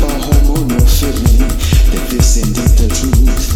by hormonal me. that this indeed the truth.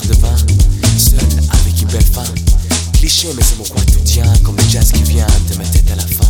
de vin, seul avec une belle femme. Cliché, mais c'est mon quotidien, comme le jazz qui vient de ma tête à la fin.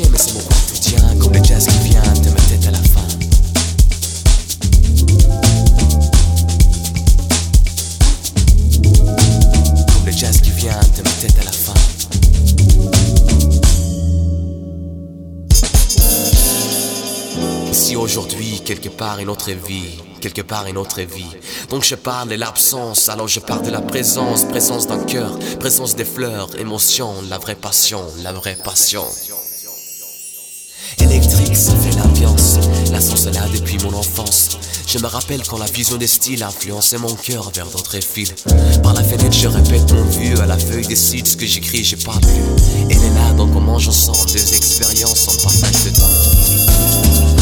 mais c'est mon quotidien. Comme le jazz qui vient de ma tête à la fin. Comme le jazz qui vient de ma tête à la fin. Si aujourd'hui, quelque part une autre vie, quelque part une autre vie. Donc je parle de l'absence, alors je parle de la présence, présence d'un cœur, présence des fleurs, émotion, la vraie passion, la vraie passion ça fait l'ambiance. La là depuis mon enfance. Je me rappelle quand la vision des styles influençait mon cœur vers d'autres fils. Par la fenêtre, je répète mon vieux à la feuille des sites. Ce que j'écris, j'ai pas plus. Elle est là, donc on mange ensemble des expériences en passage de temps.